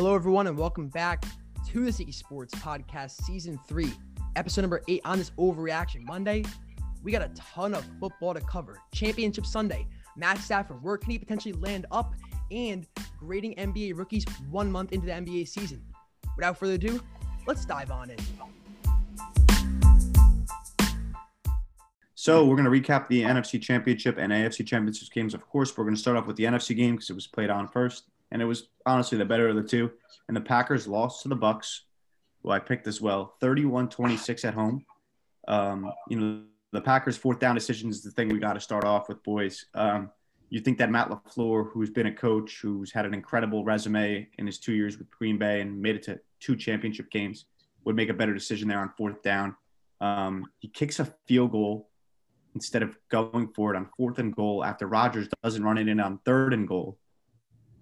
Hello, everyone, and welcome back to the Sneaky Sports Podcast, Season 3, Episode number 8 on this Overreaction Monday. We got a ton of football to cover. Championship Sunday, Matt Stafford, where can he potentially land up, and grading NBA rookies one month into the NBA season. Without further ado, let's dive on in. So we're going to recap the NFC Championship and AFC Championship games. Of course, we're going to start off with the NFC game because it was played on first, and it was honestly the better of the two. And the Packers lost to the Bucks, who I picked as well, 31-26 at home. Um, you know, the Packers' fourth down decision is the thing we got to start off with, boys. Um, you think that Matt LaFleur, who's been a coach, who's had an incredible resume in his two years with Green Bay and made it to two championship games, would make a better decision there on fourth down. Um, he kicks a field goal instead of going for it on fourth and goal after Rodgers doesn't run it in on third and goal.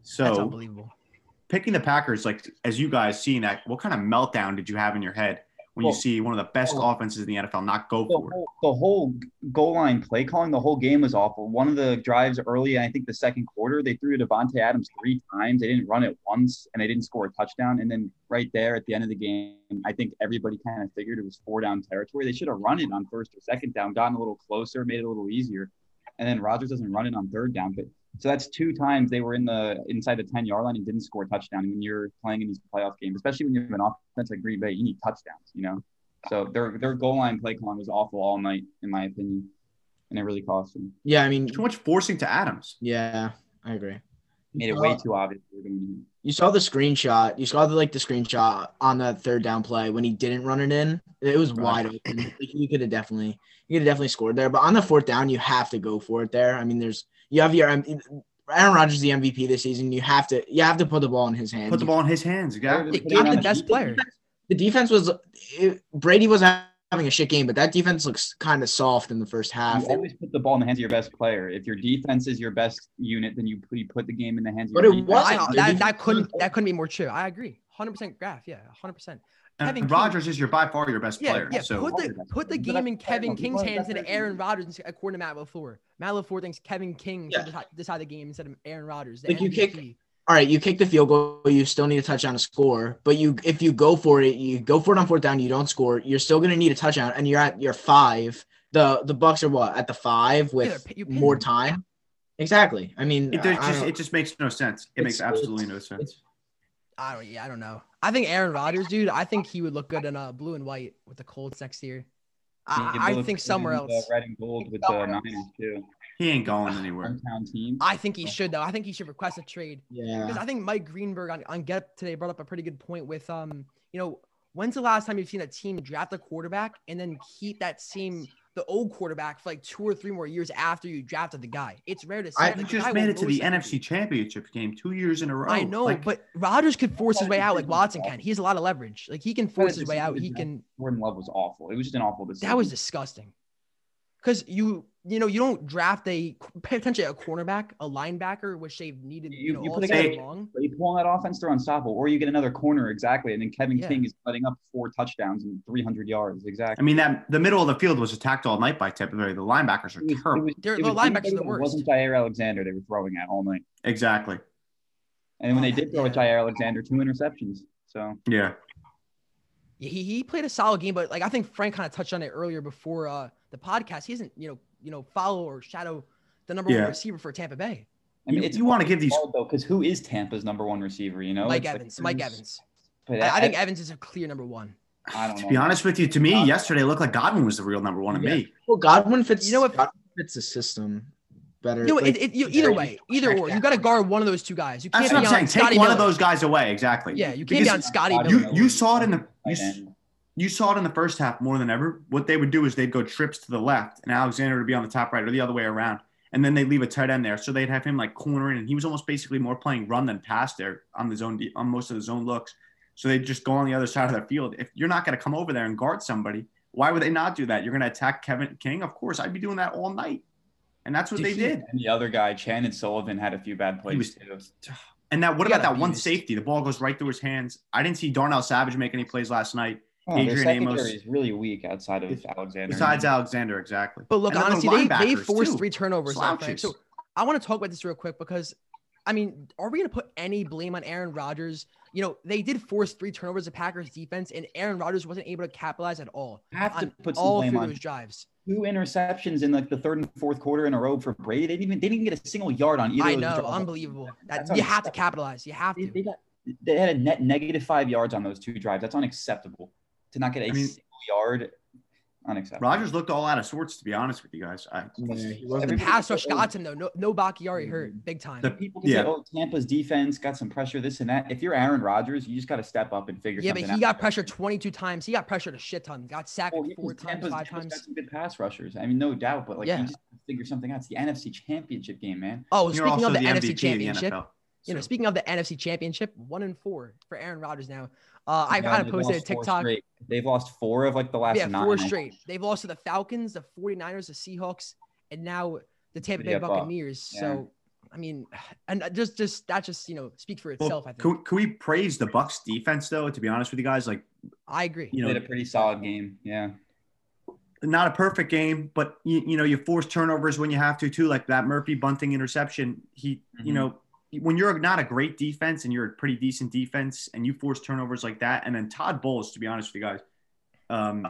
So That's unbelievable. picking the Packers, like as you guys seeing that, what kind of meltdown did you have in your head when Well- you see one of the best well- offenses in the NFL not go the for it? whole, the whole goal line play calling, the whole game was awful. One of the drives early, I think the second quarter, they threw to Davante Adams three times. They didn't run it once, and they didn't score a touchdown. And then right there at the end of the game, I think everybody kind of figured it was four down territory. They should have run it on first or second down, gotten a little closer, made it a little easier. And then Rodgers doesn't run it on third down, but so that's two times they were in the inside the ten yard line and didn't score a touchdown. And when you're playing in these playoff games, especially when you have an offense like Green Bay, you need touchdowns, you know. So their their goal line play calling was awful all night, in my opinion, and it really cost them. Yeah, I mean, Too much forcing to Adams. yeah, I agree. Made it way too obvious. they were doing You saw the screenshot. You saw the like the screenshot on that third down play when he didn't run it in. It was Right. wide open. Like, you could have definitely, you could have definitely scored there. But on the fourth down, you have to go for it there. I mean, there's you have your Aaron Rodgers the MVP this season. You have to, you have to put the ball in his hands. Put the ball in his hands. it. Exactly. They Put it gave on the the best defense. player. The defense was it, Brady was having a shit game, but that defense looks kind of soft in the first half. You always put the ball in the hands of your best player. If your defense is your best unit, then you put, you put the game in the hands of But your it defense. wasn't. That, that couldn't that couldn't be more true. I agree. 100% graph. Yeah, 100%. Kevin And King- Rodgers is your by far your best Yeah, player. yeah. so put the put the game in Kevin. King's hands that's instead of fair. Aaron Rodgers, according to Matt Lafleur. Matt Lafleur thinks Kevin King Yeah. should decide, decide the game instead of Aaron Rodgers. The Like, you kick- all right, you kick the field goal, you still need a touchdown to score. But you, if you go for it, you go for it on fourth down, you don't score. You're still going to need a touchdown, and you're at your five. The the Bucks are what at the five with they're- you pin more time. Exactly. I mean, it, I- there's I just it just makes no sense. It makes absolutely no sense. It's- I don't. Yeah, I don't know. I think Aaron Rodgers, dude. I think he would look good in uh, blue and white with the Colts next year. I, I think somewhere in else. the red and gold with the Niners too. He ain't going anywhere. Team. I think he should though. I think he should request a trade yeah. because I think Mike Greenberg on, on Get Up today brought up a pretty good point with um, you know, when's the last time you've seen a team draft a quarterback and then keep that same the old quarterback for like two or three more years after you drafted the guy? It's rare to see. I- Like, just made it to the somewhere. NFC Championship game two years in a row. I know, Like, but Rodgers could force his oh, way out like Watson can. He has a lot of leverage. Like he can force his way out. He can. Jordan Love was awful. It was just an awful decision. That was disgusting. Because you, you know, you don't draft a potentially a cornerback, a linebacker, which they've needed, you, You- know, you all put a guy- long. Claypool on that offense, they're unstoppable. Or you get another corner exactly, and then Kevin Yeah. King is cutting up four touchdowns and 300 yards exactly. I mean that the middle of the field was attacked all night by Tampa Bay. The linebackers are It was- it terrible. was- the was linebackers are the that worst. Wasn't Jaire Alexander they were throwing at all night, Exactly. and when Oh, they did throw at yeah. Jaire Alexander, two interceptions. So Yeah. Yeah, he, he played a solid game, but like I think Frank kind of touched on it earlier before uh the podcast. He doesn't, you know, you know, follow or shadow the number Yeah. one receiver for Tampa Bay, I mean, You- you wanna give these- hard though, because who is Tampa's number one receiver? You know, Mike It's like Evans. Mike Evans. but I, I think I, Evans is a clear number one. I don't To know. be honest with you, to me, Uh, yesterday it looked like Godwin was the real number one to Yeah. me. well, Godwin fits. You know what- Godwin fits the system better. You know, Like, it, it, you, either way, either or, you got to guard one of those two guys. You can't That's be what I'm on saying. Scotty Take one of those guys away. Exactly. Yeah, you can't be on Scotty Scotty You Miller you saw it in the you, tight s- end. you saw it in the first half more than ever. What they would do is they'd go trips to the left, and Alexander would be on the top right, or the other way around, and then they'd leave a tight end there. So they'd have him like cornering, and he was almost basically more playing run than pass there on the zone on most of the zone looks. So they'd just go on the other side of the field. If you're not going to come over there and guard somebody, why would they not do that? You're going to attack Kevin King. Of course, I'd be doing that all night, and that's what Dude, they he- did. And the other guy, Chandon Sullivan, had a few bad plays was- too. And that what about that one safety? The ball goes right through his hands. I didn't see Darnell Savage make any plays last night. Oh, Adrian secondary Amos- is really weak outside of Alexander. Besides Alexander, exactly. But look, And then the honestly, they, they forced too. three turnovers. though, Frank. Slouches. So I want to talk about this real quick because, I mean, are we going to put any blame on Aaron Rodgers you know, they did force three turnovers of Packers defense, and Aaron Rodgers wasn't able to capitalize at all I Have to put some all blame through on those drives. two interceptions in like the third and fourth quarter in a row for Brady. They didn't even they didn't get a single yard on either. I of those know, unbelievable. That, you have to capitalize. You have They, to. they got they had a net negative five yards on those two drives. That's unacceptable. To not get a I mean- single yard, unacceptable. Rodgers looked all out of sorts, to be honest with you guys. I, Yeah, The wasn't. Pass rush got him though. No, no Bakhtiari hurt mm-hmm. big time. The- People can Yeah. say, "Oh, Tampa's defense got some pressure, this and that." If you're Aaron Rodgers, you just got to step up and figure something out. yeah, but he out. got pressured 22 times. He got pressured a shit ton. Got sacked Well, four times, Tampa's, five Tampa's got times. some good pass rushers. I mean, no doubt, but like Yeah. you just figure something out. It's the NFC Championship game, man. Oh, you're speaking of the, the NFC MVP of the Championship, NFL. you know, speaking of the NFC Championship, one and four for Aaron Rodgers now. Uh, I Yeah, kind of they've posted a TikTok. They've lost four of like the last Yeah, nine. four straight. They've lost to the Falcons, the 49ers, the Seahawks, and now the Tampa Bay Buccaneers. yeah. So, I mean, and just just that just you know speaks for Well, itself. I think. can, can we praise the Bucks defense though? To be honest with you guys, like I agree. you They know, had a pretty solid game. Yeah. not a perfect game, but you, you know, you force turnovers when you have to too, like that Murphy bunting interception. He, you Mhm. know, when you're not a great defense and you're a pretty decent defense and you force turnovers like that, and then Todd Bowles, to be honest with you guys, um,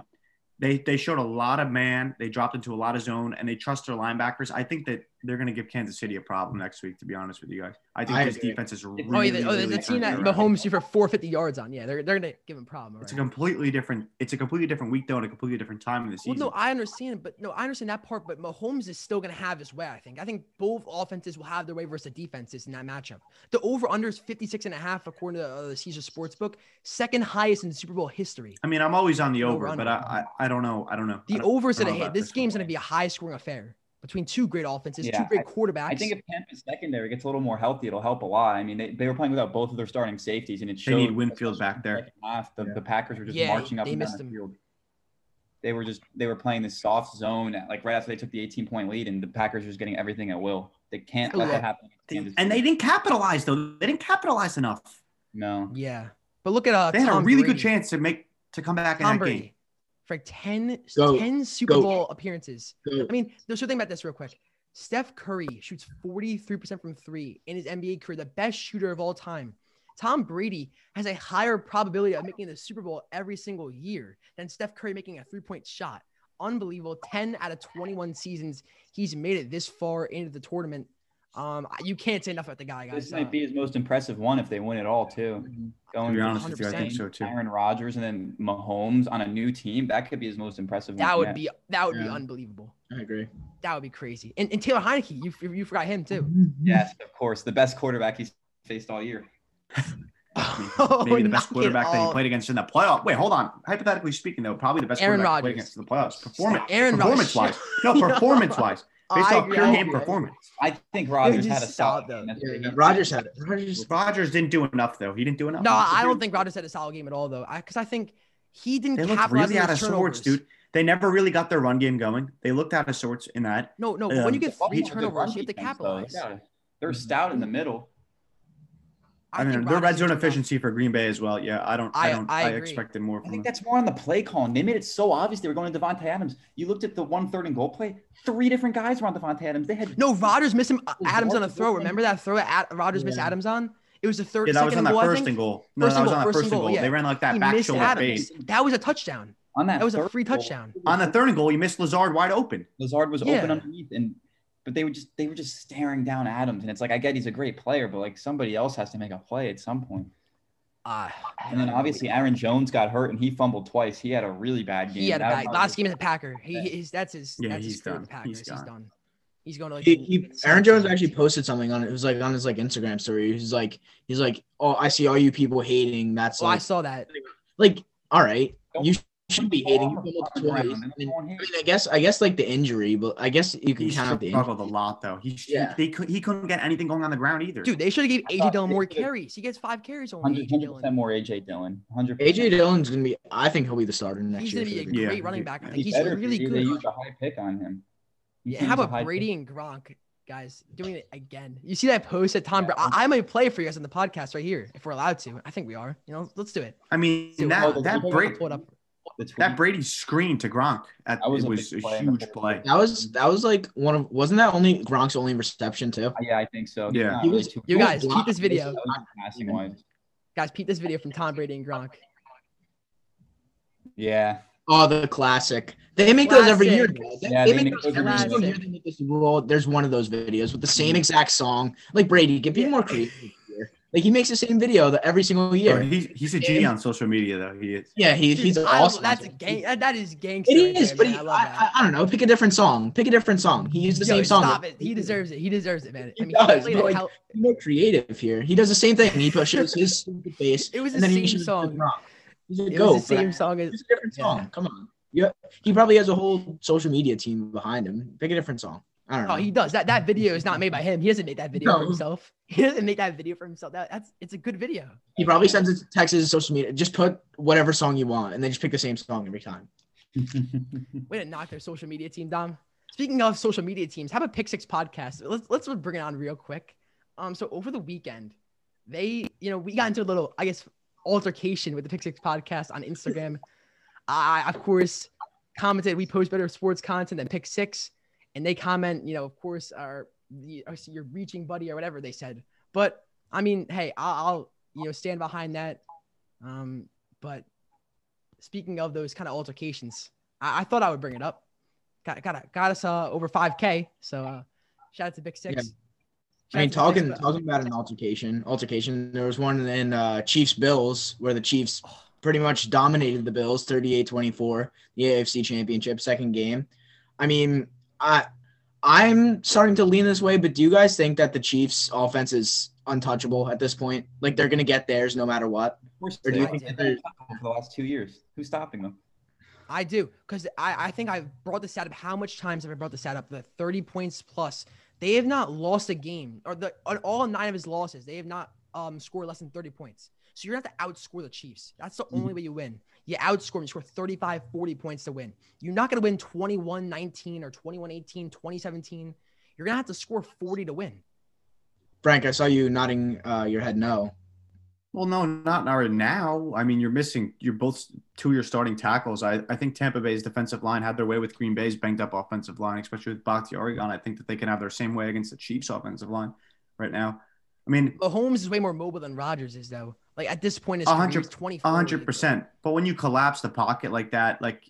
they they showed a lot of man. They dropped into a lot of zone and they trust their linebackers. I think that they're going to give Kansas City a problem next week. To be honest with you guys, I think I this agree. defense is really, oh, yeah, the, oh, really the team turning that. Mahomes threw for 450 yards on. Yeah, they're they're gonna give him a problem. It's a completely different. It's a completely different week though, and a completely different time in the season. Well, season. no, I understand, but no, I understand that part. But Mahomes is still going to have his way. I think. I think both offenses will have their way versus the defenses in that matchup. The over under is 56 and a half according to uh, the Caesar Sportsbook, second highest in Super Bowl history. I mean, I'm always on the Over, over, but I, I, I don't know. I don't know. The I don't- overs going to hit. This this game's going to be a high scoring affair between two great offenses, Yeah, two great I- quarterbacks. I think if Tampa's secondary gets a little more healthy, it'll help a lot. I mean, they, they were playing without both of their starting safeties, and it They showed. need Winfield especially back there. Half, the, Yeah. the Packers were just Yeah, marching up they and down missed the field. They were just they were playing this soft zone at, like right after they took the 18 point lead, and the Packers were just getting everything at will. They can't let that happen. against and they didn't capitalize though. They didn't capitalize enough. no. yeah, but look at uh, They had a really Brady. good chance to make to come back in Tom that Brady game. For 10, Goat. 10 Super. Bowl appearances. I mean, there's something about this real quick. Steph Curry shoots 43% from three in his NBA career, the best shooter of all time. Tom Brady has a higher probability of making the Super Bowl every single year than Steph Curry making a three point shot. Unbelievable. 10 out of 21 seasons, he's made it this far into the tournament. Um, you can't say enough about the guy, guys. This might be his most impressive one if they win it all too. Going To be to honest with you, I think so too. Aaron Rodgers and then Mahomes on a new team, that could be his most impressive one. that would yet. be that would be unbelievable. I agree. That would be crazy. And, and Taylor Heinicke, you you forgot him too. Yes, of course, the best quarterback he's faced all year. Oh, Maybe the best quarterback that he played against in the playoff. Wait, hold on. Hypothetically speaking, though, probably the best Aaron quarterback he played against in the playoffs. Performance, Aaron performance Rodgers. wise. No, No. performance wise. Based I off pure game performance. I think Rodgers had a solid game. That's Yeah, what yeah, he- Rodgers had it. Rogers. Rodgers didn't do enough though. He didn't do enough. No, He I don't think Rodgers had a solid game at all, though. Because I, think he didn't They looked capitalize really on out of those sorts, turnovers. dude. They never really got their run game going. They looked out of sorts in that. No, no. Um, when you get Buffalo three was a good run turnovers, you have to defense, though. capitalize. Yeah, They're stout in the middle. I, mean, think their red zone enough. efficiency for Green Bay as well. Yeah, I don't. I, I- don't. I I, expected more I think them. that's more on the play calling. They made it so obvious they were going to Davante Adams. You looked at the one third and goal play. Three different guys were on Davante Adams. They had No, Rodgers missed him. uh, Adams on a throw. Remember that throw at Rodgers missed Adams on? It was the third, Yeah, that was second on that goal, first and goal. No, First that was goal, on that first first and and goal, goal. yeah. They ran like that He back missed shoulder Adams. fade. That was a touchdown. on that. That was a third free goal, touchdown. On the third and goal, you missed Lazard wide open. Lazard was Yeah. open underneath, and but they were just they were just staring down Adams, and it's like I get he's a great player, but like somebody else has to make a play at some point. Uh, And then obviously Aaron Jones got hurt and he fumbled twice. He had a really bad game. he had a bad last game as a Packer. He, he's that's his. Yeah, that's he's his done. Packers. He's He's, done. He's going to like. He, he, Aaron Jones actually posted something on it. It was like on his like Instagram story. He's like, he's like, oh, I see all you people hating. That's Oh, I saw that. like, all right, Don't you should be hating. You on the fumbled ground, twice. I mean, I mean, I guess, I guess like the injury, but I guess you can He count out the injury. struggled a lot though. He Yeah. he, could, he couldn't get anything going on the ground either. Dude, they should have gave AJ thought Dillon more carries. He gets five carries only. 100 AJ 100% Dillon. more AJ Dillon. 100%. AJ Dillon's gonna be. I think he'll be the starter next He's year. He's gonna be a for the- Yeah, great running back. I think He he's really be. They good. used a high pick on him. You Yeah, how a about Brady pick. and Gronk, guys, doing it again? You see that post at Tom? Yeah. Bra- I, I might play for you guys on the podcast right here if we're allowed to. I think we are. You know, let's do it. I mean See, that that the- Brady Pull it up. The that Brady screen to Gronk at, That was it a was big a play in huge fourth play. That was that was like one of wasn't that only Gronk's only reception too? Yeah, I think so. He's Yeah. not You really guys- You guys, keep this video. passing wise. Guys, peep this video from Tom Brady and Gronk. Yeah. Oh, the classic. They make those every year. Classic. They, Yeah, they they make make those those every every single year. year. They make this rule. There's one of those videos with the same exact song. Like Brady, get be Yeah. more creative. Here. Like he makes the same video that every single Oh, year. he's, he's a G on social media, though. He is. Yeah, he, Dude, he's I- awesome. That's a gang. That, that is gangster. It right there, but he, I I, that. I, I don't know. Pick a different song. Pick a different song. He used the Yo, same song. Stop it. He deserves it. He deserves it, man. He I mean, does, played but, like, hell- Be more creative here. He does the same thing. He pushes his stupid face. It was the same song. He's a it goat, was the but same song as It's a different Yeah. song. Come on. Yeah, he probably has a whole social media team behind him. Pick a different song. I don't know. Oh, he does. That that video is not made by him. He doesn't make that video for himself. He doesn't make that video for himself. That, that's it's a good video. He probably sends it to text his social media. Just put whatever song you want, and then just pick the same song every time. Way to knock their social media team, Dom. Speaking of social media teams, how about Pick Six Podcast? Let's let's bring it on real quick. Um, so over the weekend, they, you know, we got into a little, I guess, altercation with the Pick Six Podcast on Instagram. I, of course, commented we post better sports content than Pick Six, and they comment, you know, of course, are you're reaching buddy or whatever they said. But I mean, hey, I'll, I'll you know stand behind that. Um, but speaking of those kind of altercations, I, I thought I would bring it up. Got got got us uh, over 5K. So uh, shout out to Pick Six. Yeah. I mean, out to Big talking Six, talking about an altercation. Altercation. There was one in uh, Chiefs Bills where the Chiefs pretty much dominated the Bills, 38-24, the AFC Championship second game. I mean, I I'm starting to lean this way, but do you guys think that the Chiefs offense is untouchable at this point? Like they're gonna get theirs no matter what? Of course, Or do you think have that been for the last two years. Who's stopping them? I do because I, I think I've brought this out up. How much times have I brought this out up? The 30 points plus. They have not lost a game, or the on all nine of his losses, they have not um scored less than 30 points. So you're gonna have to outscore the Chiefs. That's the only way you win. You outscore them, you score 35, 40 points to win. You're not gonna win 21 19 or 21 18, 2017. You're gonna have to score 40 to win. Frank, I saw you nodding uh, your head no. Well, no, not right now. I mean, you're missing. You're both two of your starting tackles. I, I think Tampa Bay's defensive line had their way with Green Bay's banged up offensive line, especially with Bakhtiari gone. I think that they can have their same way against the Chiefs' offensive line right now. I mean, Mahomes is way more mobile than Rodgers is, though. Like at this point, it's A career, hundred- he's 24. A hundred percent. But when you collapse the pocket like that, like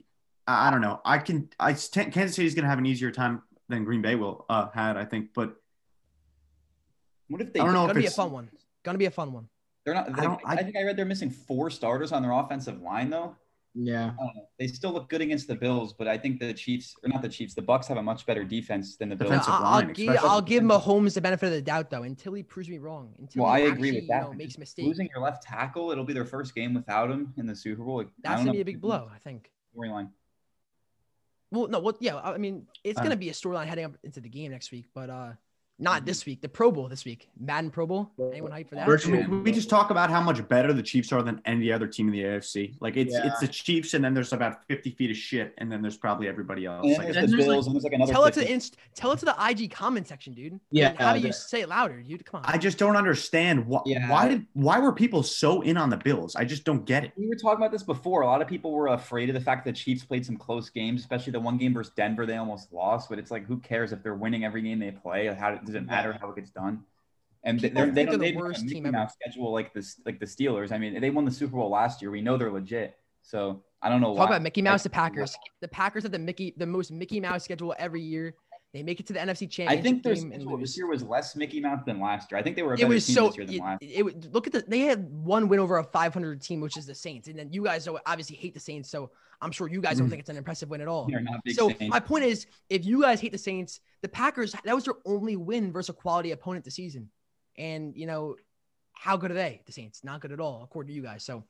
I I don't know, I can. I Kansas City's gonna have an easier time than Green Bay will uh, had, I think. But What if they? I don't know Gonna if be a fun one. Gonna be a fun one. They're not. I Like, don't- I, I- think I read they're missing four starters on their offensive line though. Yeah. I. They still look good against the Bills, but I think the Chiefs, or not the Chiefs, the Bucks have a much better defense than the Bills. I'll, line, I'll, give, I'll give. Mahomes the benefit of the doubt though until he proves me wrong. Until Well, he I agree actually, with you that. know, makes mistakes. Losing your left tackle, it'll be their first game without him in the Super Bowl. Like, That's gonna be a big blow, I think. Storyline. Well, no, what? Yeah, I mean, it's Uh, gonna be a storyline heading up into the game next week, but uh, not mm-hmm. this week. The Pro Bowl this week, Madden Pro Bowl. Anyone hyped for that? I Virtual- mean, can we just talk about how much better the Chiefs are than any other team in the AFC? Like it's Yeah. it's the Chiefs, and then there's about 50 feet of shit, and then there's probably everybody else. And Like, there's the there's, like- Bills, and there's like another. Tell it to the inst- tell it to the IG comment section, dude. I mean, Yeah, how do you the- say it louder, dude? Come on. I just don't understand why. Yeah. Why did why were people so in on the Bills? I just don't get it. We were talking about this before. A lot of people were afraid of the fact that the Chiefs played some close games, especially the one game versus Denver. They almost lost, but it's like, who cares if they're winning every game they play? How does it matter how it gets done? And People they're, they they're the worst team ever. Schedule like this, like the Steelers. I mean, they won the Super Bowl last year. We know they're legit. So I don't know why. Talk about Mickey Mouse, the Like, Packers. The Packers have the Mickey, the most Mickey Mouse schedule every year. They make it to the NFC Championship. I think their schedule this year was less Mickey Mouse than last year. I think they were a it better was team so this year than it, it would look at the they had one win over a 500 team which is the Saints and then you guys obviously hate the Saints so I'm sure you guys don't Mhm. think it's an impressive win at all. They're not big So Saints. my point is if you guys hate the Saints the Packers that was their only win versus a quality opponent this season and you know how good are they the Saints not good at all according to you guys so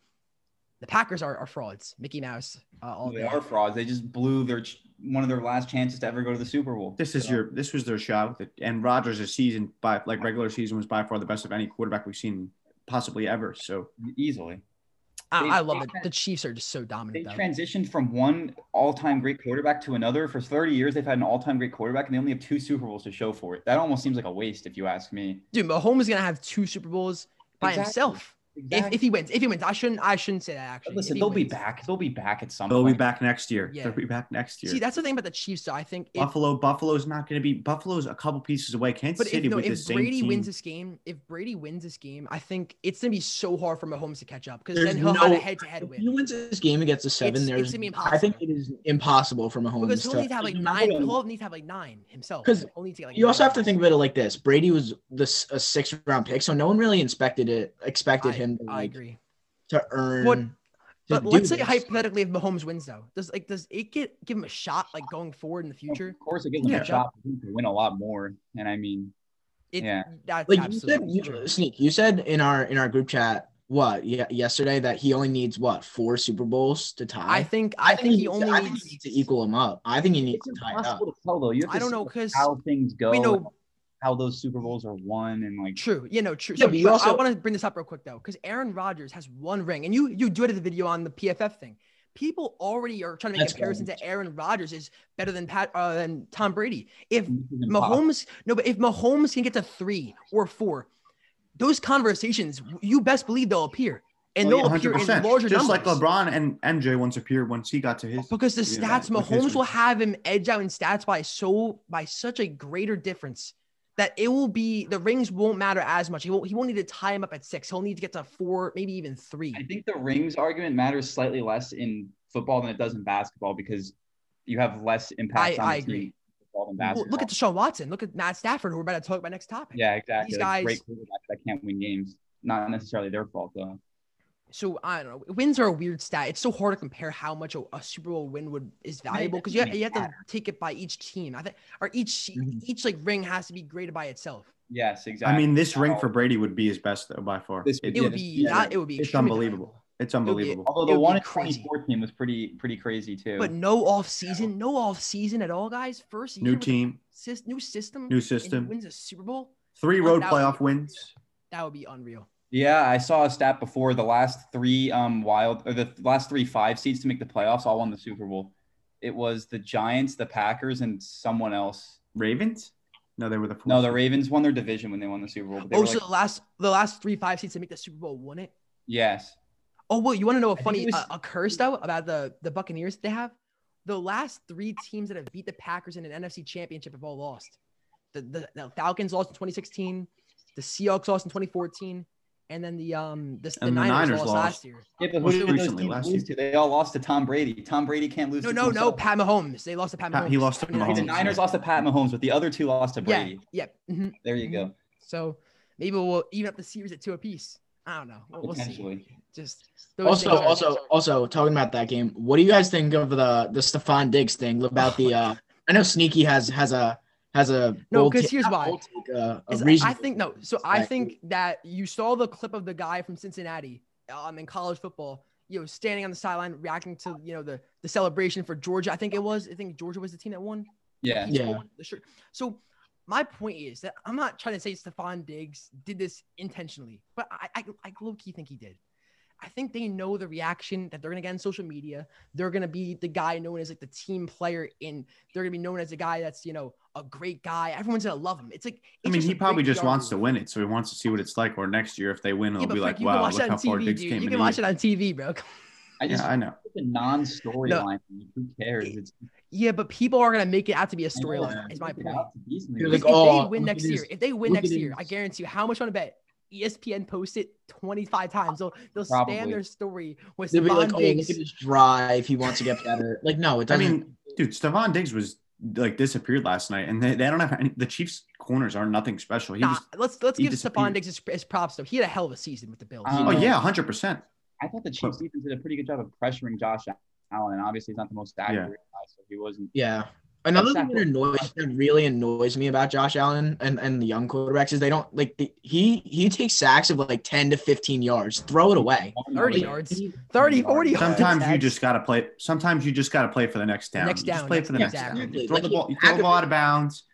the Packers are, are frauds Mickey Mouse uh, all they day. are frauds. They just blew their ch- one of their last chances to ever go to the Super Bowl. This is So, your this was their shot, and Rodgers' season by like regular season was by far the best of any quarterback we've seen possibly ever. So easily. I, they- I love it the Chiefs are just so They dominant though. transitioned from one all-time great quarterback to another. For 30 years, they've had an all-time great quarterback, and they only have two Super Bowls to show for it. That almost seems like a waste, if you ask me. Dude Mahomes is gonna have two Super Bowls by Exactly. himself If, if he wins, if he wins, I shouldn't I shouldn't say that actually. But listen, they'll be back. They'll be back at some They'll be back next year. Yeah. They'll be back next year. See, that's the thing about the Chiefs. though. I think if, Buffalo, Buffalo's not going to be. Buffalo's a couple pieces away. Kansas but if, City no, with the if same Brady wins this game, if Brady wins this game, I think it's gonna be so hard for Mahomes to catch up because then he'll have a head-to-head If win. he wins this game against the seven, It's- it's there's gonna I think it is impossible for Mahomes Because he'll to. need to have like He's nine. not- He'll need to have like nine himself. 'Cause He'll need like, You also have to think of it like this: Brady was this a six round pick, so no one really expected it expected I, him to, I agree. to earn. What- to But let's say hypothetically, if Mahomes wins though, does like does it get give him a shot like going forward in the future? Of course, it gives him Yeah. a shot for him to win a lot more. And I mean, It, Yeah. that's like you said, you, sneak. You said in our in our group chat what yeah yesterday that he only needs what four Super Bowls to tie. I think I, think, he needs to- only I think needs. he needs to equal him up. I think he needs it's to tie it up. to tell though. You I don't know because how things go, we know how those Super Bowls are won, and like True. You know, true. Yeah, So, but you but I also- want to bring this up real quick though, because Aaron Rodgers has one ring, and you you do it at the video on the PFF thing. People already are trying to make That's comparison right. to Aaron Rodgers is better than Pat uh, than Tom Brady. If this is. Mahomes, no, but if Mahomes can get to three or four, those conversations, you best believe they'll appear, and Oh, they'll yeah, appear in 100%. larger Just numbers. like LeBron and MJ once appeared once he got to his. because the stats with his Mahomes will have him edge out in stats by so by such a greater difference that it will be the rings won't matter as much. He won't he won't need to tie him up at six. He'll need to get to four, maybe even three. I think the rings argument matters slightly less in football than it does in basketball because you have less impact I- on I agree. in football than Well, look at Deshaun Watson. Look at Matt Stafford, who we're about to talk about next topic. yeah, exactly. these Like, guys- great quarterbacks that can't win games. Not necessarily their fault though. So I don't know. Wins are a weird stat. It's so hard to compare how much a, a Super Bowl win would is valuable because you, you have to take it by each team. I think or each Mhm. each like ring has to be graded by itself. Yes, exactly. I mean, this ring for Brady would be his best though by far. This- It- It would be yeah, that. It would be. it's unbelievable. valuable. It's would be- unbelievable. although the would one in 2014 was pretty pretty crazy too. But no off season, no off season at all, guys. First year New team, sys- new system, new and he system, wins a Super Bowl. Three road that would be playoff wins. That would be unreal. Yeah, I saw a stat before the last three um wild or the last three five seeds to make the playoffs all won the Super Bowl. It was the Giants, the Packers, and someone else. Ravens? No, they were the fourth No, the. Ravens won their division when they won the Super Bowl. Oh, so like- the last the last three five seeds to make the Super Bowl won it. yes. Oh, well, you want to know a funny it was- uh, a curse though about the the Buccaneers they have? The last three teams that have beat the Packers in an NFC Championship have all lost. The the, the Falcons lost in 2016, the Seahawks lost in 2014, and then the um the, the the Niners, Niners lost, lost. last year. Yeah, but who did those recently, teams last lose to? They all lost to Tom Brady. Tom Brady can't lose. No, to no, no. Pat Mahomes. They lost to Pat Pat- Mahomes. he lost to The 2019. Mahomes. Niners lost to Pat Mahomes, but the other two lost to Yeah, Brady. yeah. mhm. There you go. So maybe we'll even up the series at two apiece. I don't know. We'll, we'll see. Just those Also, things are- also, also talking about that game. What do you guys think of the the Stefon Diggs thing about the? uh I know Sneaky has has a has a No, Because here's why. take, uh, a is- reason. I think no. So I think that you saw the clip of the guy from Cincinnati um, in college football, you know, standing on the sideline reacting to you know the the celebration for Georgia. I think it was. I think Georgia was the team that won. Yeah. He's Yeah. won the shirt. So my point is that I'm not trying to say Stefon Diggs did this intentionally, but I I, I low key think he did. I think they know the reaction that they're gonna get on social media. They're gonna be the guy known as like the team player, and they're gonna be known as a guy that's you know a great guy. Everyone's gonna love him. It's like I mean, he probably just PR wants to win it, so he wants to see what it's like. Or next year, if they win, Yeah, he'll but be Frank, like, you can "Wow, watch look how on far TV, Diggs came." You can watch it on TV, bro. I just Yeah, I know. it's a non-storyline. Who cares? It's Yeah, but people are gonna make it out to be a storyline. Is my make point. to be something. You're like, if oh, they win next year, if they win next year, I guarantee you, how much want to bet? ESPN post it 25 times. They'll they'll Probably. stand their story with They'll be like, Stefon oh, Diggs. look at his drive. He wants to get better. Like, no, it I doesn't. mean, dude, Stefon Diggs was like disappeared last night, and they, they don't have any. The Chiefs' corners are nothing special. He Nah, was. let's let's he give Stefon disappeared. Diggs his, his props though. He had a hell of a season with the Bills. Um, Oh yeah, hundred percent. I thought the Chiefs defense did a pretty good job of pressuring Josh Allen, and obviously he's not the most accurate guy, so he wasn't. yeah. Another thing that annoys that really annoys me about Josh Allen and, and the young quarterbacks is they don't like the, he he takes sacks of like 10 to 15 yards. Throw it away. 30 Like, yards. he- 30, 40 yards. Sometimes you just gotta play. Sometimes you just gotta play for the next down. Next You just down, play next- for the yeah, next exactly. down. You throw the Like, ball. You throw the ball out of bounds.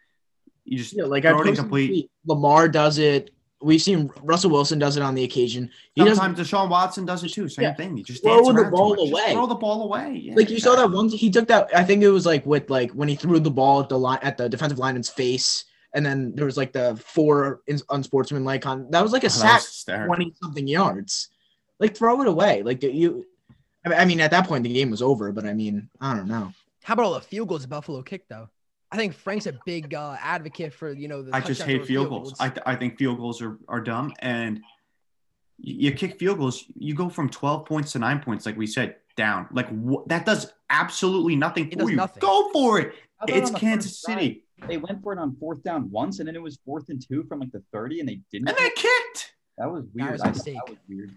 You just Yeah, like I throw it posted incomplete. Lamar does it. We've seen Russell Wilson does it on the occasion. He doesn't Sometimes Deshaun Watson does it too. Same Yeah. thing. You just Throw the ball much. Just away. throw the ball away. Yeah, like you saw that exactly. one he took that I think it was like with like when he threw the ball at the line at the defensive lineman's face and then there was like the four in, unsportsmanlike on that was like a Oh, sack 20 something yards. Like throw it away. Like you. I mean- I mean, at that point the game was over. But I mean, I don't know. How about all the field goals Buffalo kicked though? I think Frank's a big uh, advocate for you know the. I just hate over field goals. I, I think field goals are, are dumb. And you, you kick field goals, you go from 12 points to nine points, like we said, down. Like wh- that does absolutely nothing It for you. nothing. Go for it. It's Kansas first drive? City. They went for it on fourth down once, and then it was fourth and two from like the 30, and they didn't. And they kicked. that was weird. was a I thought mistake. That was weird.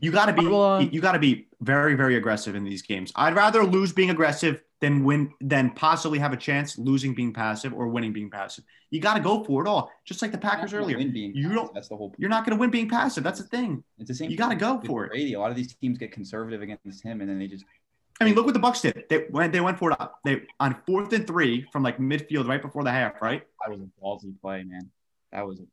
You got to be Well, uh, you got to be very very aggressive in these games. I'd rather lose being aggressive than win than possibly have a chance losing being passive or winning being passive. You got to go for it all. Just like the Packers earlier. win being You passive, don't- That's the whole. You're not going to win being passive. That's the thing. It's the same. you gotta go with for it. Brady. A lot of these teams get conservative against him, and then they just I mean, look what the Bucks did. They went they went for it up. They on fourth and three from like midfield right before the half, right? that was a ballsy play, man. That was a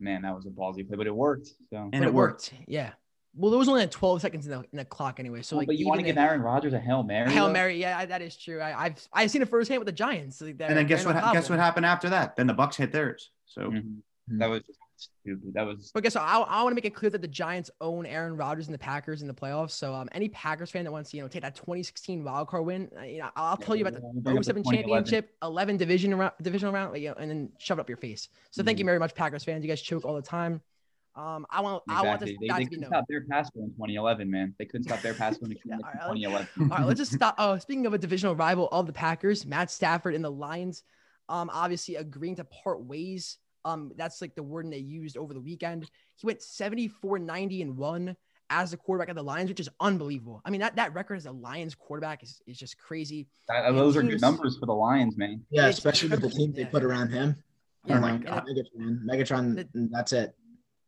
man. That was a ballsy play, but it worked. So. And but it worked. Yeah. Well, there was only like 12 seconds in the, in the clock anyway. So Well, like, but you want to give Aaron Rodgers a hail mary? Hail though? Mary, yeah, I, that is true. I, I've I've seen it firsthand with the Giants. Like, And then guess what? ha- Guess what happened after that? Then the Bucks hit theirs. So Mhm. That was just stupid. That was But guess what? I, I want to make it clear that the Giants own Aaron Rodgers and the Packers in the playoffs. So um, any Packers fan that wants to you know take that 2016 wild card win, uh, you know, I'll tell you about the bring 07 championship, 11 division round, divisional round, like, you know, and then shove it up your face. So thank you very much, Packers fans. You guys choke all the time. Um, I want I want this exactly. They, that they to be couldn't known. stop their pass goal in 2011, man. They couldn't stop their pass goal in Yeah, all right, 2011. All right, let's just stop. Oh, speaking of a divisional rival of the Packers, Matt Stafford and the Lions, um, obviously agreeing to part ways. Um, that's like the word they used over the weekend. He went 74 90 and one as the quarterback of the Lions, which is unbelievable. I mean, that, that record as a Lions quarterback is, is just crazy. That- those are good numbers for the Lions, man. Yeah, especially with the incredible. team they put around him. Oh Yeah, my and God. Megatron, Megatron, and that's it.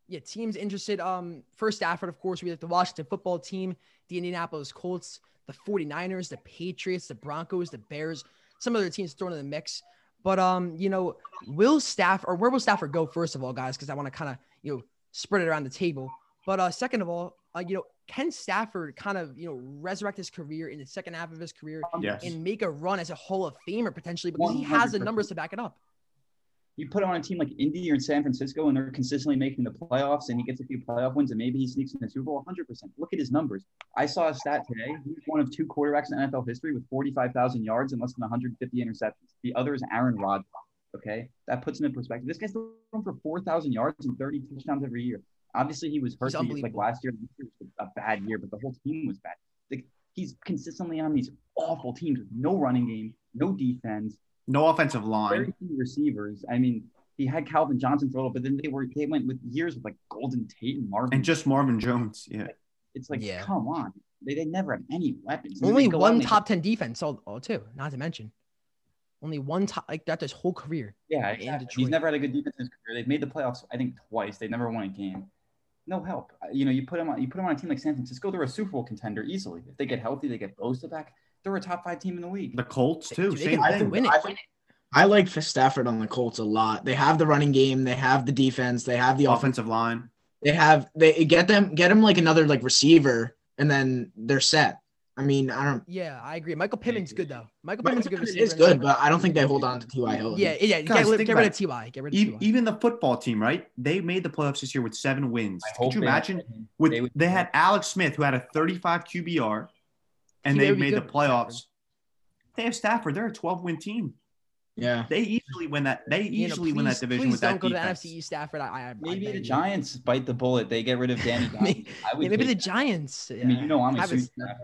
Yeah, teams interested. Um, for Stafford, of course, we have the Washington football team, the Indianapolis Colts, the 49ers, the Patriots, the Broncos, the Bears, some other teams thrown in the mix. But um, you know, will Staff or where will Stafford go first of all, guys? Because I want to kind of you know spread it around the table. But uh, second of all, uh, you know, can Stafford kind of you know resurrect his career in the second half of his career yes. and make a run as a Hall of Famer potentially because he has the numbers to back it up. You put him on a team like Indy or San Francisco, and they're consistently making the playoffs, and he gets a few playoff wins, and maybe he sneaks in the Super Bowl. 100%. Look at his numbers. I saw a stat today. He's one of two quarterbacks in NFL history with 45,000 yards and less than 150 interceptions. The other is Aaron Rodgers. Okay, that puts him in perspective. This guy's throwing for 4,000 yards and 30 touchdowns every year. Obviously, he was hurt like last year. This year was a bad year, but the whole team was bad. Like he's consistently on these awful teams with no running game, no defense, No offensive very line. few receivers. I mean, he had Calvin Johnson for a little, but then they were they went with years with like Golden Tate and Marvin. And just Marvin Jones. Yeah. it's like, Yeah. come on, they, they never had any weapons. And Only they go out one and they- top 10 defense, all, all too, not to mention. Only one top like that his whole career. Yeah, exactly. He's never had a good defense in his career. They've made the playoffs, I think, twice. They never won a game. No help. Uh, You know, you put him on you put him on a team like San Francisco, they're a Super Bowl contender easily. If they get healthy, they get Bosa back. They're a top five team in the league. The Colts too. Dude, they Same can thing. I think I like Stafford on the Colts a lot. They have the running game, they have the defense, they have the offense. Offensive line. They have they get them get them like another like receiver, and then they're set. I mean, I don't. Yeah, I agree. Michael Pittman's good though. Michael Michael Pittman's a good Pittman receiver. is good, but I don't think they hold on to T.Y. Hilton. yeah, yeah. Guys, get, rid- get rid of Ty. Get rid of Even, Ty. even the football team, right? They made the playoffs this year with seven wins. I Could you imagine? With they they, had Alex Smith who had a 35 QBR, and they they would be made the good with playoffs. They have Stafford. They're a 12 win team. yeah. They easily win that. They You know, easily win that please- division please with don't go defense. to the NFC East, Stafford. I, I, I Maybe beg the you. Giants bite the bullet. They get rid of Danny Maybe- I would Yeah, maybe the take that. Giants. I mean, you know, I'm a Have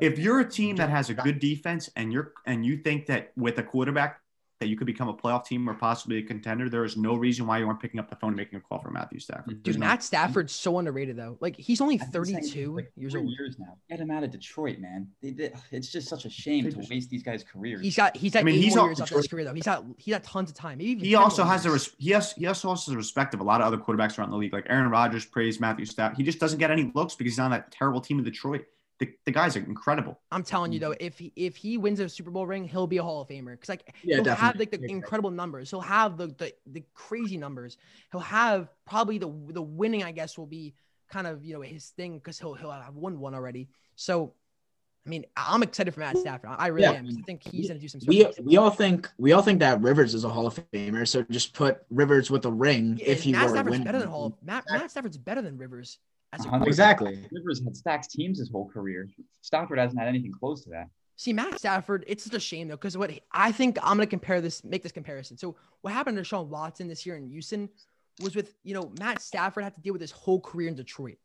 If you're a team that has a good defense and you're and you think that with a quarterback that you could become a playoff team or possibly a contender, there is no reason why you aren't picking up the phone and making a call for Matthew Stafford. There's Dude, no- Matt Stafford's so underrated though. Like he's only I've been saying this 32 like years old. Years now. Get him out of Detroit, man. They, they, it's just such a shame to waste these guys' careers. He's got he's got I mean, eight he's more years left in his career though. He's got he got tons of time. Maybe even he also has the years. res- he has he also has the respect of a lot of other quarterbacks around the league. Like Aaron Rodgers praised Matthew Stafford. He just doesn't get any looks because he's on that terrible team in Detroit. The, the guy's are incredible. I'm telling you though, mm-hmm. if he if he wins a Super Bowl ring, he'll be a Hall of Famer. Because like Yeah, he'll have like the incredible numbers. He'll have the, the the crazy numbers. He'll have probably the the winning. I guess will be kind of you know his thing because he'll he'll have won one already. So, I mean, I'm excited for Matt Stafford. I really Yeah. am. I think he's gonna do some. We things. we all think we all think that Rivers is a Hall of Famer. So just put Rivers with a ring Yeah, if he Matt were Stafford's winning. better than Hall. Matt, Matt Stafford's better than Rivers As a 100%. Exactly. Rivers had stacked teams his whole career. Stafford hasn't had anything close to that. See, Matt Stafford, it's such a shame though, because what I think I'm gonna compare this, make this comparison. So what happened to Sean Watson this year in Houston was with, you know, Matt Stafford had to deal with his whole career in Detroit.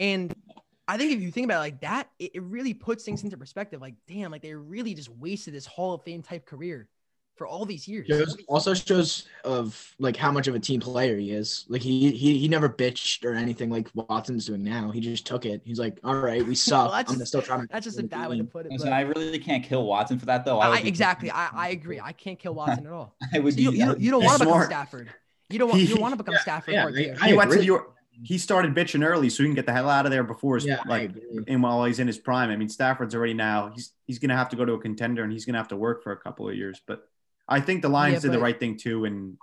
And I think if you think about it like that, it, it really puts things into perspective. Like, damn, like they really just wasted this Hall of Fame type career for all these years. Shows, also shows of like how much of a team player he is. Like he he he never bitched or anything like Watson's doing now. He just took it. He's like, all right, we suck. that's I'm just- still trying to. That's just a bad way to put it. Listen, I really can't kill Watson for that though. I, would be- exactly. I, I agree. I can't kill Watson at all. I would So be. you, you, don't- you don't want to become. Stafford. You don't want you don't want to become Yeah, Stafford yeah, part I- two. I he went to your. He started bitching early, so he can get the hell out of there before his Yeah, like and while he's in his prime. I mean, Stafford's already now. He's he's gonna have to go to a contender, and he's gonna have to work for a couple of years. But I think the Lions Yeah, did the right thing too in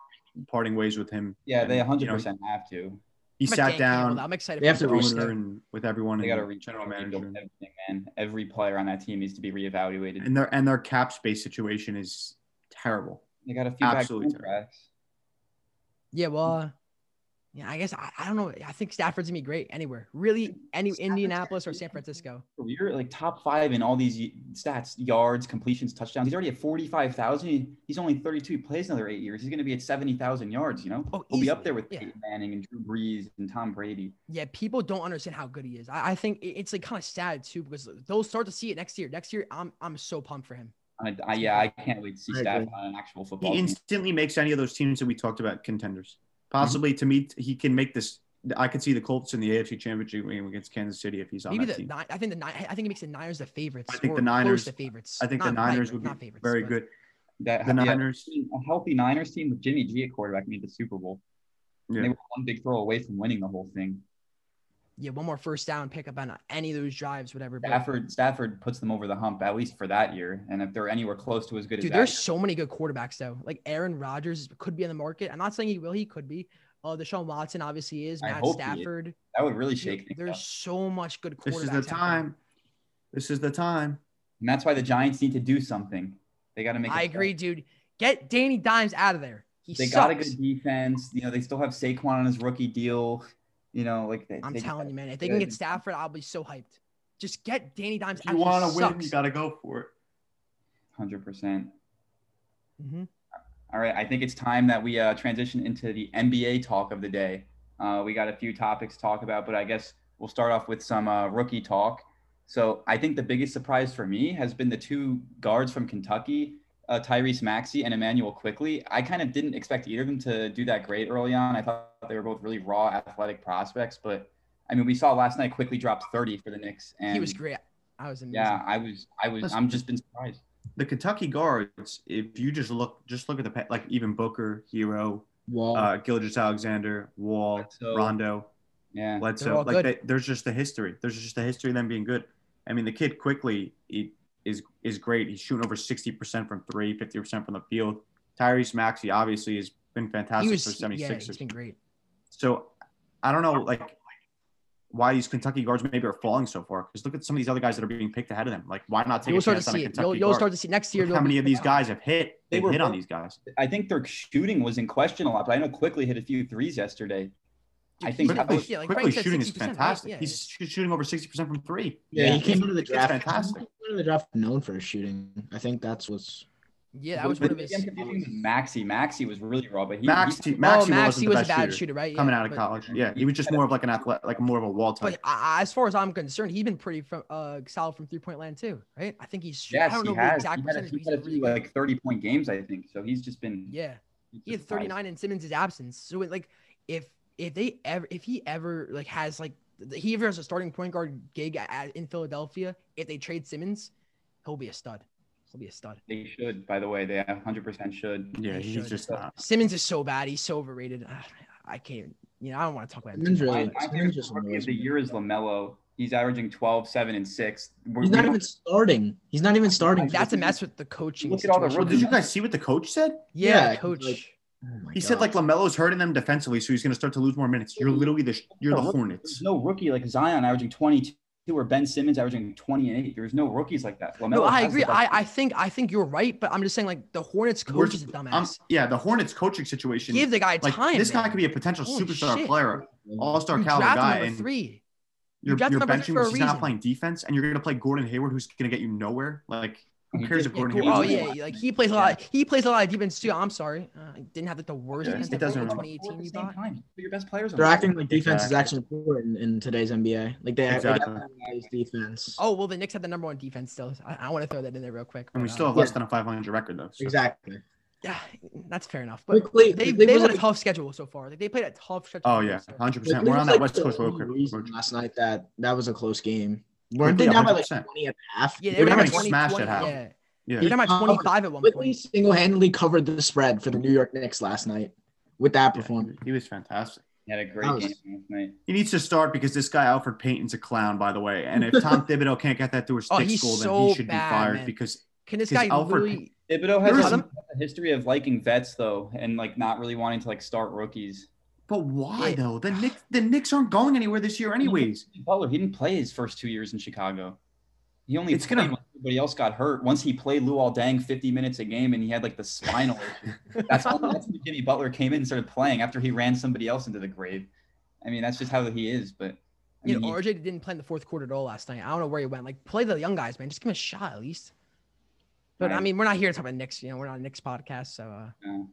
parting ways with him. Yeah, they And, 100 you know, percent have to. He I'm sat down, though. I'm excited. They have for to the restart. owner and with everyone, They got to re- general manager, everything, man. Every player on that team needs to be reevaluated. and their and their cap space situation is terrible. They got a few back Absolutely terrible. Yeah, well, uh, yeah, I guess I, I don't know. I think Stafford's gonna be great anywhere. Really, any Stafford's Indianapolis or San Francisco. You're like top five in all these stats: yards, completions, touchdowns. He's already at 45,000. He's only 32. He plays another eight years. He's going to be at 70,000 yards. You know, Oh, he'll be up there with Yeah. Peyton Manning and Drew Brees and Tom Brady. Yeah, people don't understand how good he is. I, I think it's like kind of sad too because they'll start to see it next year. Next year, I'm I'm so pumped for him. I, I, yeah, I can't wait to see I Stafford on an actual He football team. instantly makes any of those teams that we talked about contenders. Mm-hmm. Possibly to me, he can make this. I could see the Colts in the AFC Championship game against Kansas City if he's on Maybe that the team. nine. I think the. I think it makes the Niners the favorites. I think the Niners- to favorites. I think the Not quite, Niners but would be not favorites, very but- good. That, The Niners, a healthy Niners team with Jimmy G at quarterback made the Super Bowl. yeah. They were one big throw away from winning the whole thing. Yeah, one more first down pickup on any of those drives, whatever. but- Stafford Stafford puts them over the hump at least for that year. And if they're anywhere close to as good Dude, as that, there's so many good quarterbacks though. Like Aaron Rodgers could be on the market. I'm not saying he will. He could be. Uh, Deshaun Watson obviously is. I Matt hope he is. Stafford. that would really shake things There's up. so much good quarterbacks. This is the time. This is the time. And that's why the Giants need to do something. They got to make. a I play. agree, dude. Get Danny Dimes out of there. He They sucks. got a good defense. You know, they still have Saquon on his rookie deal. You know, like they, I'm they telling you, man. If they can get Stafford, I'll be so hyped. Just get Danny Dimes If you want to win, you got to go for it. Hundred percent. Mhm. All right, I think it's time that we uh, transition into the NBA talk of the day. Uh, we got a few topics to talk about, but I guess we'll start off with some uh, rookie talk. So I think the biggest surprise for me has been the two guards from Kentucky, uh, Tyrese Maxey and Immanuel Quickley. I kind of didn't expect either of them to do that great early on. I thought they were both really raw athletic prospects, but I mean, we saw last night Quickley dropped 30 for the Knicks, and He was great. I was amazing. yeah, I was, I was, Listen. I'm just been surprised. The Kentucky guards, if you just look, just look at the like even Booker, Herro, Wall. uh, Gilgeous-Alexander, Wall, Bledsoe. Rondo, Yeah, Bledsoe. all Like they, there's just a history. There's just a history of them being good. I mean, the kid Quickley he is is great. He's shooting over 60% from three, 50% from the field. Tyrese Maxey obviously has been he fantastic was. for Yeah, 76ers. he's been great. So I don't know like why these Kentucky guards maybe are falling so far. Because look at some of these other guys that are being picked ahead of them. Like why not take You'll a start to chance on a. Kentucky You'll, you'll guard? start to see next year. Look how many of these guys have hit? They They've were hit on these guys. I think their shooting was in question a lot, but I know Quickley hit a few threes yesterday. I think He's- that was- yeah, like Quickley shooting is 60%, right? fantastic. Yeah, He's sh- shooting over 60% from three. yeah, yeah, he came into the draft. fantastic. He came into the draft known for his shooting. I think that's what's. yeah, that was one of his. I'm confusing with Maxey. Maxey was really raw, but he, Maxey, he- Maxey oh, Maxey wasn't the was a best bad shooter, shooter, right? coming out of but- college. Yeah, he was just more of like an athlete, like more of a wall type. But I, I- as far as I'm concerned, he's been pretty from uh solid from three point land too, right? I think he's. I yes, don't know he the has. exact He had, a, he but had a he's few really like 30 point games, I think. So he's just been. Yeah, he had 39 in Simmons' absence. So it, like, if if they ever, if he ever like has like he ever has a starting point guard gig at, in Philadelphia, if they trade Simmons, he'll be a stud. He'll be a stud. They should, by the way. They 100% should. yeah, they he's should. just not. Simmons is so bad. He's so overrated. Ah, I can't. You know, I don't want to talk about him. Simmons really- My, my Simmons just rookie of the year is LaMelo. He's averaging 12, 7, and 6. We're- He's not even starting. He's not even starting. That's a mess with the coaching. Look at all the situation. Did you guys see what the coach said? Yeah, Yeah, coach. like- Oh my He said like Lamelo's hurting them defensively, so he's going to start to lose more minutes. You're literally the you're the There's Hornets. no rookie like Zion averaging 22 or Ben Simmons averaging 20 and 8. There's no rookies like that. no, LaMelo I agree. I, I think I think you're right, but I'm just saying like the Hornets We're coach is a just- I'm- dumbass. yeah, the Hornets coaching situation. Give the guy like time. this guy could be a potential Holy superstar shit. player, all star You caliber drafted guy, number three. You're, drafted you're him benching for a because he's not playing defense, and you're going to play Gordon Hayward, who's going to get you nowhere. Like, who He cares did- if Yeah, Gordon cool. Hayward's Oh playing? yeah, like he plays a lot. He plays a lot of defense too. I'm sorry, uh, didn't have like the worst Yeah, defense it doesn't in 2018. You At bought. time, But your best players. are They're not. acting like defense is actually important in, in today's NBA. Like they, Exactly. have nice defense. Oh well, the Knicks have the number one defense still. I, I want to throw that in there real quick. And we but, still uh, have less than a 500 record, though. so- exactly. yeah, that's fair enough. But Cle- they Cleveland they've was had a tough schedule so far. Like they played a tough schedule. Oh yeah, 100. percent We're on that like, West Coast road only coach. reason last night that that was a close game. Weren't Yeah, they down by like 100%. 20 and a half? Yeah, They they were were down by getting 20, smashed 20 at half. Yeah, Yeah, they were down by 25 at one Quickley point. single-handedly covered the spread for the New York Knicks last night with that Yeah, performance. he was fantastic. He had a great was- game last night. He needs to start because this guy Elfrid Payton's a clown, by the way. And if Tom Thibodeau can't get that through a Oh, stick he's school, then he should bad, be fired man. because Can this guy Elfrid- literally? Thibodeau has a, some- a history of liking vets though, and like not really wanting to like start rookies. But why Yeah. though? The Knicks, the Knicks aren't going anywhere this year, anyways. Butler, he didn't play his first two years in Chicago. He only It's played gonna- when everybody else got hurt. Once he played Luol Deng 50 minutes a game, and he had like the spinal. That's when, that's when Jimmy Butler came in and started playing after he ran somebody else into the grave. I mean, that's just how he is. But I You know, he- RJ didn't play in the fourth quarter at all last night. I don't know where he went. Like, play the young guys, man. Just give him a shot at least. But I mean, we're not here to talk about Knicks. You know, we're not a Knicks podcast, so uh, no.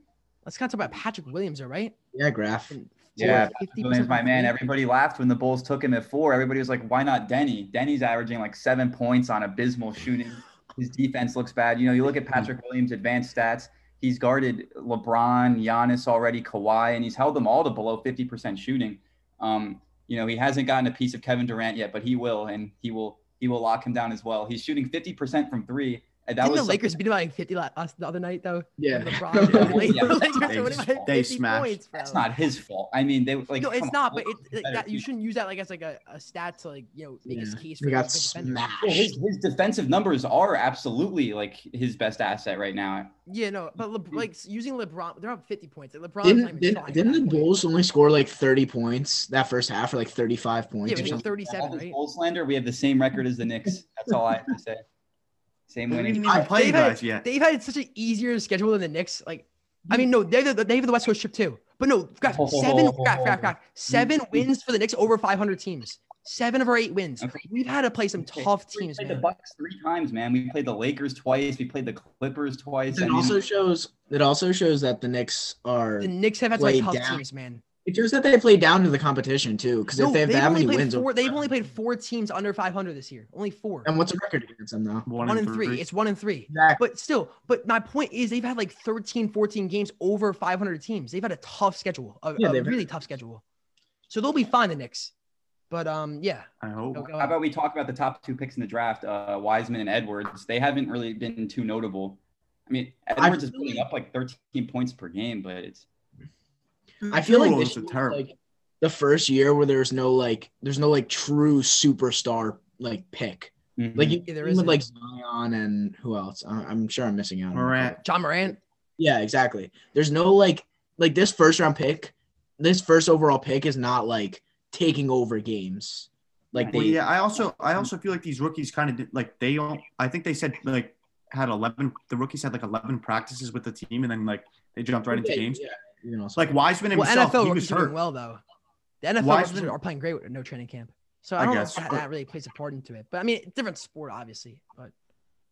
Let's kind of talk about Patrick Williams, all right? Yeah, Graph. And Yeah, 50% Williams, my man. three. Everybody laughed when the Bulls took him at four. Everybody was like, "Why not Deni?" Deni's averaging like seven points on abysmal shooting. His defense looks bad. You know, you look at Patrick Williams' advanced stats. He's guarded LeBron, Giannis already, Kawhi, and he's held them all to below 50% shooting. Um, you know, he hasn't gotten a piece of Kevin Durant yet, but he will, and he will he will lock him down as well. He's shooting 50% from three. And that Didn't was the Lakers beat him by like 50 la- us the other night though? Yeah. LeBron, Yeah. Lakers, Yeah. the Lakers They were winning they smashed. points. That's not his fault. I mean, they like no, come it's on, not. But it, are that, you shouldn't use that like as like a, a stat to like you know make his case for He got being a good defender. smashed. Well, his, his defensive numbers are absolutely like his best asset right now. Yeah, no, but Le- mm. like using LeBron, they're up 50 points. Like, LeBron's not Didn't, didn't, didn't the that point. Bulls only score like 30 points that first half or like 35 points Yeah, or it was like something? 37, All this right? Bull slander, we have the same record as the Knicks. That's all I have to say. Same They didn't winning. even I- play they've had- guys yet. They've had such an easier schedule than the Knicks. Like, I mean, no, they've they have the West Coast trip too. But no, graph, seven, graph, graph, graph, seven wins for the Knicks over 500 teams. Seven of our eight wins. Okay. We've had to play some Okay, tough We teams, played the. Bucks three times, man. We played the Lakers twice. We played the Clippers twice. I It mean, also shows it also shows that the Knicks are The Knicks have had to play tough down. teams, man. It shows that they play down to the competition too. Because No, if they have they've that many wins, four. They've only played four teams under 500 this year. Only four. and what's the record against them though? One, One and and three. It's one and three. Exactly. But still, but my point is they've had like 13, 14 games over 500 teams. They've had a tough schedule, a, Yeah, a they've- really tough schedule. So they'll be fine, the Knicks. But um, yeah. I hope. Go- go How about we talk about the top two picks in the draft, uh, Wiseman and Edwards? They haven't really been too notable. I mean, Edwards is feel putting up like 13 points per game, but it's I feel like this are year was, like the first year where there's no like there's no like true superstar like pick. Mhm. Like you Yeah, there with like Zion and who else? I- I'm sure I'm missing out. on Morant. Ja Morant. Yeah, exactly. There's no like like this first round pick, this first overall pick is not like taking over games. Like they Well, yeah, I also I also feel like these rookies kind of did like they don't. I think they said like had eleven. The rookies had like eleven practices with the team, and then like they jumped right into Yeah, games. yeah, you know, Like Wiseman himself, Well, himself, NFL he was doing hurt. well though. The NFL Wiseman- are playing great with no training camp. So I I don't guess, know if that, that really plays a part into it. But I mean, different sport, obviously. But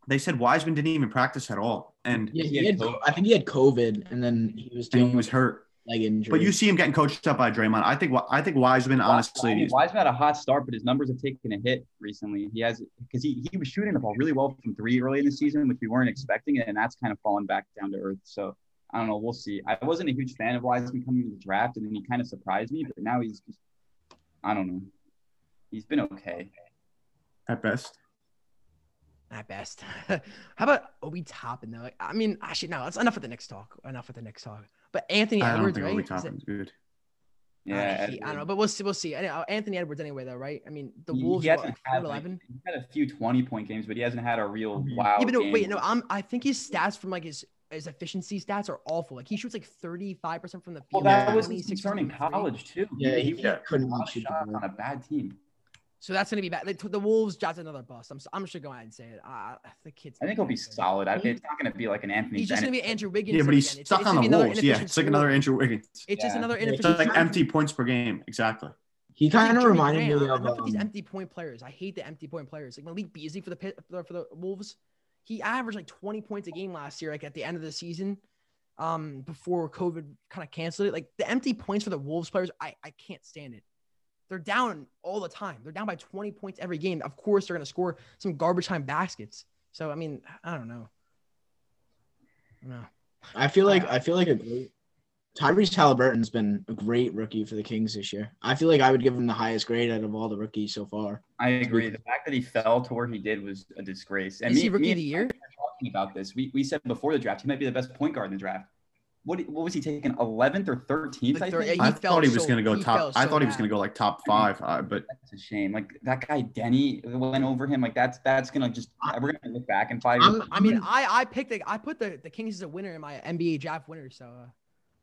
They said Wiseman didn't even practice at all, and yeah, He he had had, I think he had COVID and then he was and dealing he was hurt. leg injury. But you see him getting coached up by Draymond. I think I think Wiseman I mean, honestly. Wiseman had a hot start, but his numbers have taken a hit recently. He has because he, he was shooting the ball really well from three early in the season, which we weren't expecting, and that's kind of fallen back down to earth. So I don't know. We'll see. I wasn't a huge fan of Wiseman coming into the draft, and then he kind of surprised me. But now he's just, I don't know. He's been okay. at best. at best. How about Obi Toppin though? I mean, actually, no. That's enough with the Knicks talk. Enough with the Knicks talk. But Anthony I don't Edwards, think right? Obi Is Toppin's good. Yeah, I, I don't know, but we'll see. We'll see. Any- uh, Anthony Edwards, anyway, though, right? I mean, the He- Wolves he hasn't what, had, like, 11. had a few twenty point games, but he hasn't had a real wow. Yeah, but no, wait, no. I'm. I think his stats from like his his efficiency stats are awful. Like he shoots like 35 percent from the field. Well, field. that was his concern in college too. Yeah, he, he he couldn't couldn't shoot shot on a bad team. So that's gonna be bad. Like, the Wolves dropped another bust. I'm. s- I'm just gonna go ahead and say it. Uh, the kid's. I think he'll be solid. I, it's not going to be like an Anthony. He's just gonna be Andrew Wiggins. Yeah, but he's again. Stuck it's on gonna the Wolves. Yeah, it's like another Andrew Wiggins. It's just another It's It's like scorer. empty points per game. Exactly. He kind of reminded Graham. me of Enough these um, empty point players. I hate the empty point players. Like Malik Beasley for the for the Wolves, he averaged like 20 points a game last year. Like at the end of the season, um, before COVID kind of canceled it. Like the empty points for the Wolves players, I I can't stand it. They're down all the time. They're down by 20 points every game. Of course, they're gonna score some garbage time baskets. So I mean, I don't know. No. I feel like I feel like a great Tyrese Halliburton's been a great rookie for the Kings this year. I feel like I would give him the highest grade out of all the rookies so far. I agree. The fact that he fell to where he did was a disgrace. And Is me, he rookie me of the year? Talking about this. We, we said before the draft he might be the best point guard in the draft. What what was he taking? 11th or 13th? Like I think. yeah, I thought he was so- going to go top. fell I so thought he was going to go like top five, uh, but That's a shame. Like that guy Deni went over him. Like that's that's gonna just we're gonna look back in five years. I'm, I mean, I I picked the I put the the Kings as a winner in my NBA draft winner. So uh,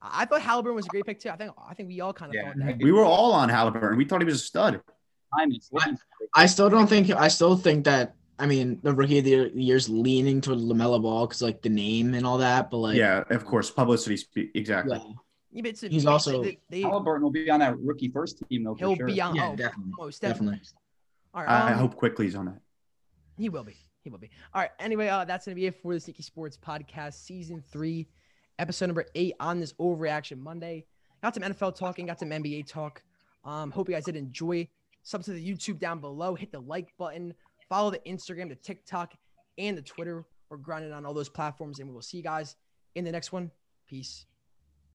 I I thought Halliburton was a great pick too. I think I think we all kind of Yeah. thought that. we were all on Halliburton. We thought he was a stud. time is. I still don't think I still think that I mean the rookie of the year's leaning toward LaMelo Ball because like the name and all that, but like yeah, of course, publicity speak exactly. yeah, Yeah, but a- He's also- they, they- Halliburton will be on that rookie first team though. He'll sure. be on. Yeah, oh, definitely. most definitely. definitely. All right, I, I um, hope Quickley's on that. He will be. He will be. All right. Anyway, uh, that's gonna be it for the Sneaky Sports Podcast, Season Three, Episode Number Eight on this Overreaction Monday. Got some NFL talking, got some NBA talk. Um, hope you guys did enjoy. Sub to the YouTube down below. Hit the like button. Follow the Instagram, the TikTok, and the Twitter. We're grinding on all those platforms, and we will see you guys in the next one. Peace.